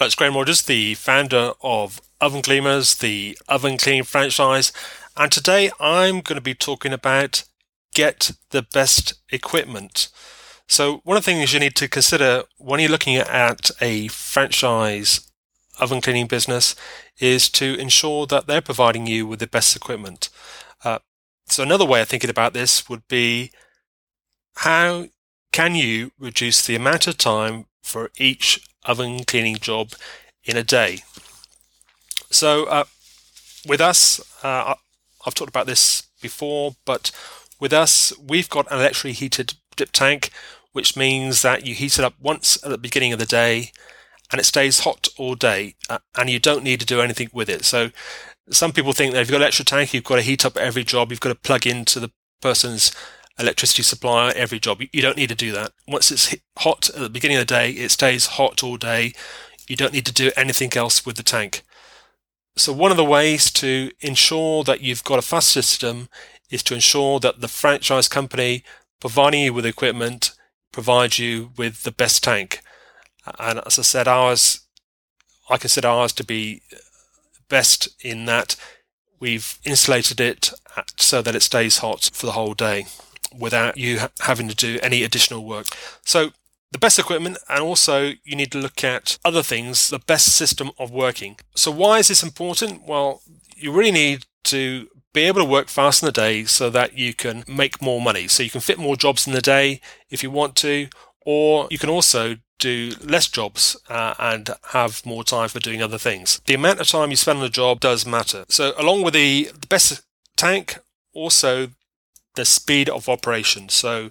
It's Graham Rogers, the founder of Oven Gleamers, the oven cleaning franchise, and today I'm going to be talking about get the best equipment. So, one of the things you need to consider when you're looking at a franchise oven cleaning business is to ensure that they're providing you with the best equipment. Uh, so, another way of thinking about this would be how can you reduce the amount of time for each oven cleaning job in a day. So uh, with us, uh, I've talked about this before, but with us, we've got an electrically heated dip tank, which means that you heat it up once at the beginning of the day and it stays hot all day uh, and you don't need to do anything with it. So some people think that if you've got an electric tank, you've got to heat up every job, you've got to plug into the person's electricity supply every job. You don't need to do that. Once it's hot at the beginning of the day, it stays hot all day. You don't need to do anything else with the tank. So one of the ways to ensure that you've got a fast system is to ensure that the franchise company providing you with equipment provides you with the best tank. And as I said, ours, I consider ours to be best in that we've insulated it so that it stays hot for the whole day without you having to do any additional work. So the best equipment, and also you need to look at other things, the best system of working. So, why is this important? Well, you really need to be able to work fast in the day so that you can make more money. So, you can fit more jobs in the day if you want to, or you can also do less jobs uh, and have more time for doing other things. The amount of time you spend on a job does matter. So, along with the, the best tank, also the speed of operation. So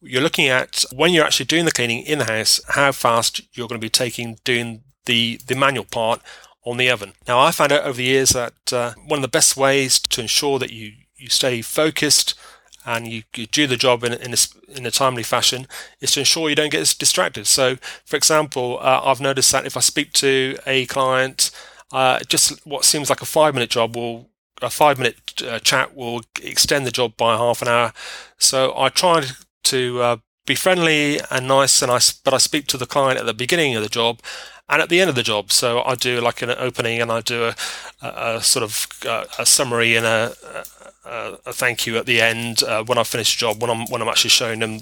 you're looking at when you're actually doing the cleaning in the house, how fast you're going to be taking doing the, the manual part on the oven. Now, I found out over the years that uh, one of the best ways to ensure that you, you stay focused and you, you do the job in, in, a, in a timely fashion is to ensure you don't get distracted. So, for example, uh, I've noticed that if I speak to a client, uh, just what seems like a five minute job will a five minute uh, chat will extend the job by half an hour. So I try to uh, be friendly and nice, and I but I speak to the client at the beginning of the job and at the end of the job. So I do like an opening and I do a, a, a sort of uh, a summary and a, a, a, thank you at the end uh, when I finish the job when I'm when I'm actually showing them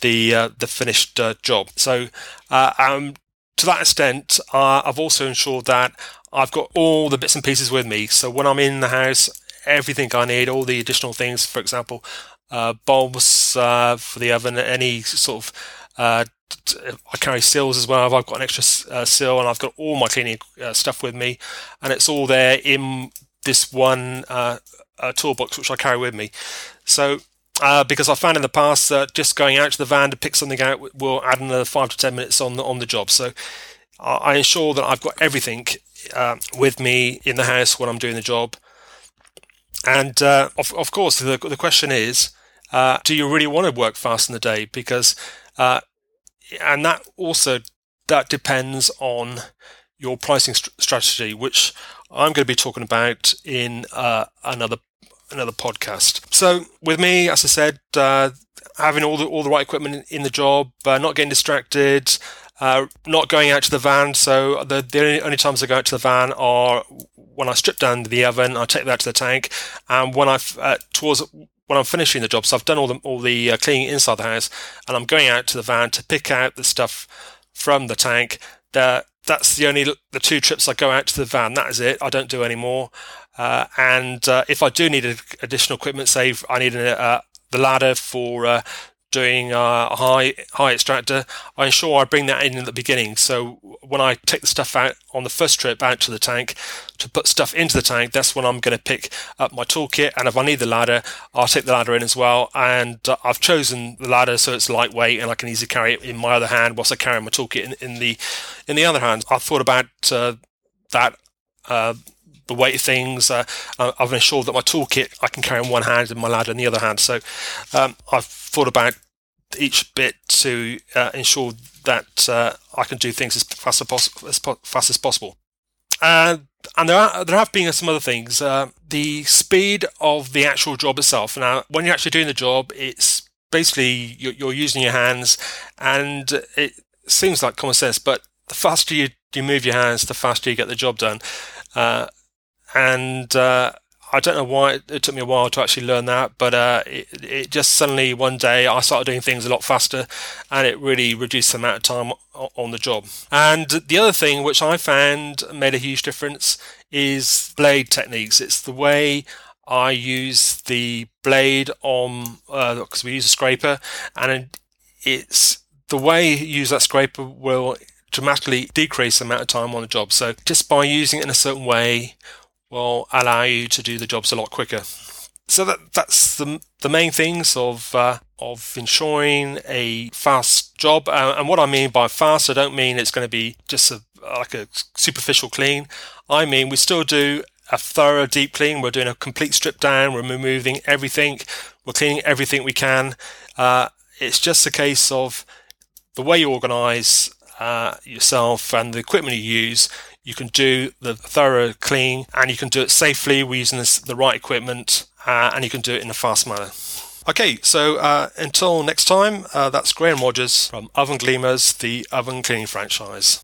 the uh, the finished uh, job. So uh, um, to that extent, uh, I've also ensured that I've got all the bits and pieces with me. So when I'm in the house, everything I need, all the additional things, for example, uh, bulbs uh, for the oven, any sort of uh, I carry sills as well. I've got an extra uh, sill, and I've got all my cleaning uh, stuff with me, and it's all there in this one toolbox which I carry with me. So uh, because I found in the past that just going out to the van to pick something out will add another five to ten minutes on the on the job. So I ensure that I've got everything uh, with me in the house when I'm doing the job. And uh, of of course, the the question is, uh, do you really want to work fast in the day? Because uh, and that also that depends on your pricing st- strategy, which I'm going to be talking about in uh, another another podcast. So with me, as I said, uh, having all the all the right equipment in the job, uh, not getting distracted, uh, not going out to the van. So the the only, times I go out to the van are when I strip down the oven, I take that to the tank, and when I uh, towards when I'm finishing the job. So I've done all the all the uh, cleaning inside the house, and I'm going out to the van to pick out the stuff from the tank. That that's the only the two trips I go out to the van. That is it. I don't do any more. Uh, and uh, if I do need additional equipment, say I need a, uh, the ladder for uh, doing uh, a high high extractor, I ensure I bring that in at the beginning. So when I take the stuff out on the first trip out to the tank to put stuff into the tank, that's when I'm going to pick up my toolkit. And if I need the ladder, I'll take the ladder in as well. And uh, I've chosen the ladder so it's lightweight and I can easily carry it in my other hand whilst I carry my toolkit in, in the in the other hand. I've thought about uh, that the weight of things. Uh, I've ensured that my toolkit I can carry in one hand and my ladder in the other hand. So um, I've thought about each bit to uh, ensure that uh, I can do things as fast as, as po- fast as possible. and there are there have been some other things. Uh, the speed of the actual job itself. Now, when you're actually doing the job, it's basically you're, you're using your hands, and it seems like common sense, but the faster you you move your hands, the faster you get the job done. Uh, and uh, I don't know why it, took me a while to actually learn that, but uh, it, it, just suddenly one day I started doing things a lot faster, and it really reduced the amount of time on the job. And the other thing which I found made a huge difference is blade techniques. It's the way I use the blade on because uh, we use a scraper, and it's the way you use that scraper will dramatically decrease the amount of time on the job. So just by using it in a certain way will allow you to do the jobs a lot quicker. So that that's the the main things of uh, of ensuring a fast job. Uh, and what I mean by fast, I don't mean it's going to be just a, like a superficial clean. I mean we still do a thorough deep clean. We're doing a complete strip down. We're removing everything. We're cleaning everything we can. Uh, it's just a case of the way you organise uh, yourself and the equipment you use. You can do the thorough clean and you can do it safely We're using this, the right equipment uh, and you can do it in a fast manner. Okay, so uh, until next time, uh, that's Graham Rogers from Oven Gleamers, the oven cleaning franchise.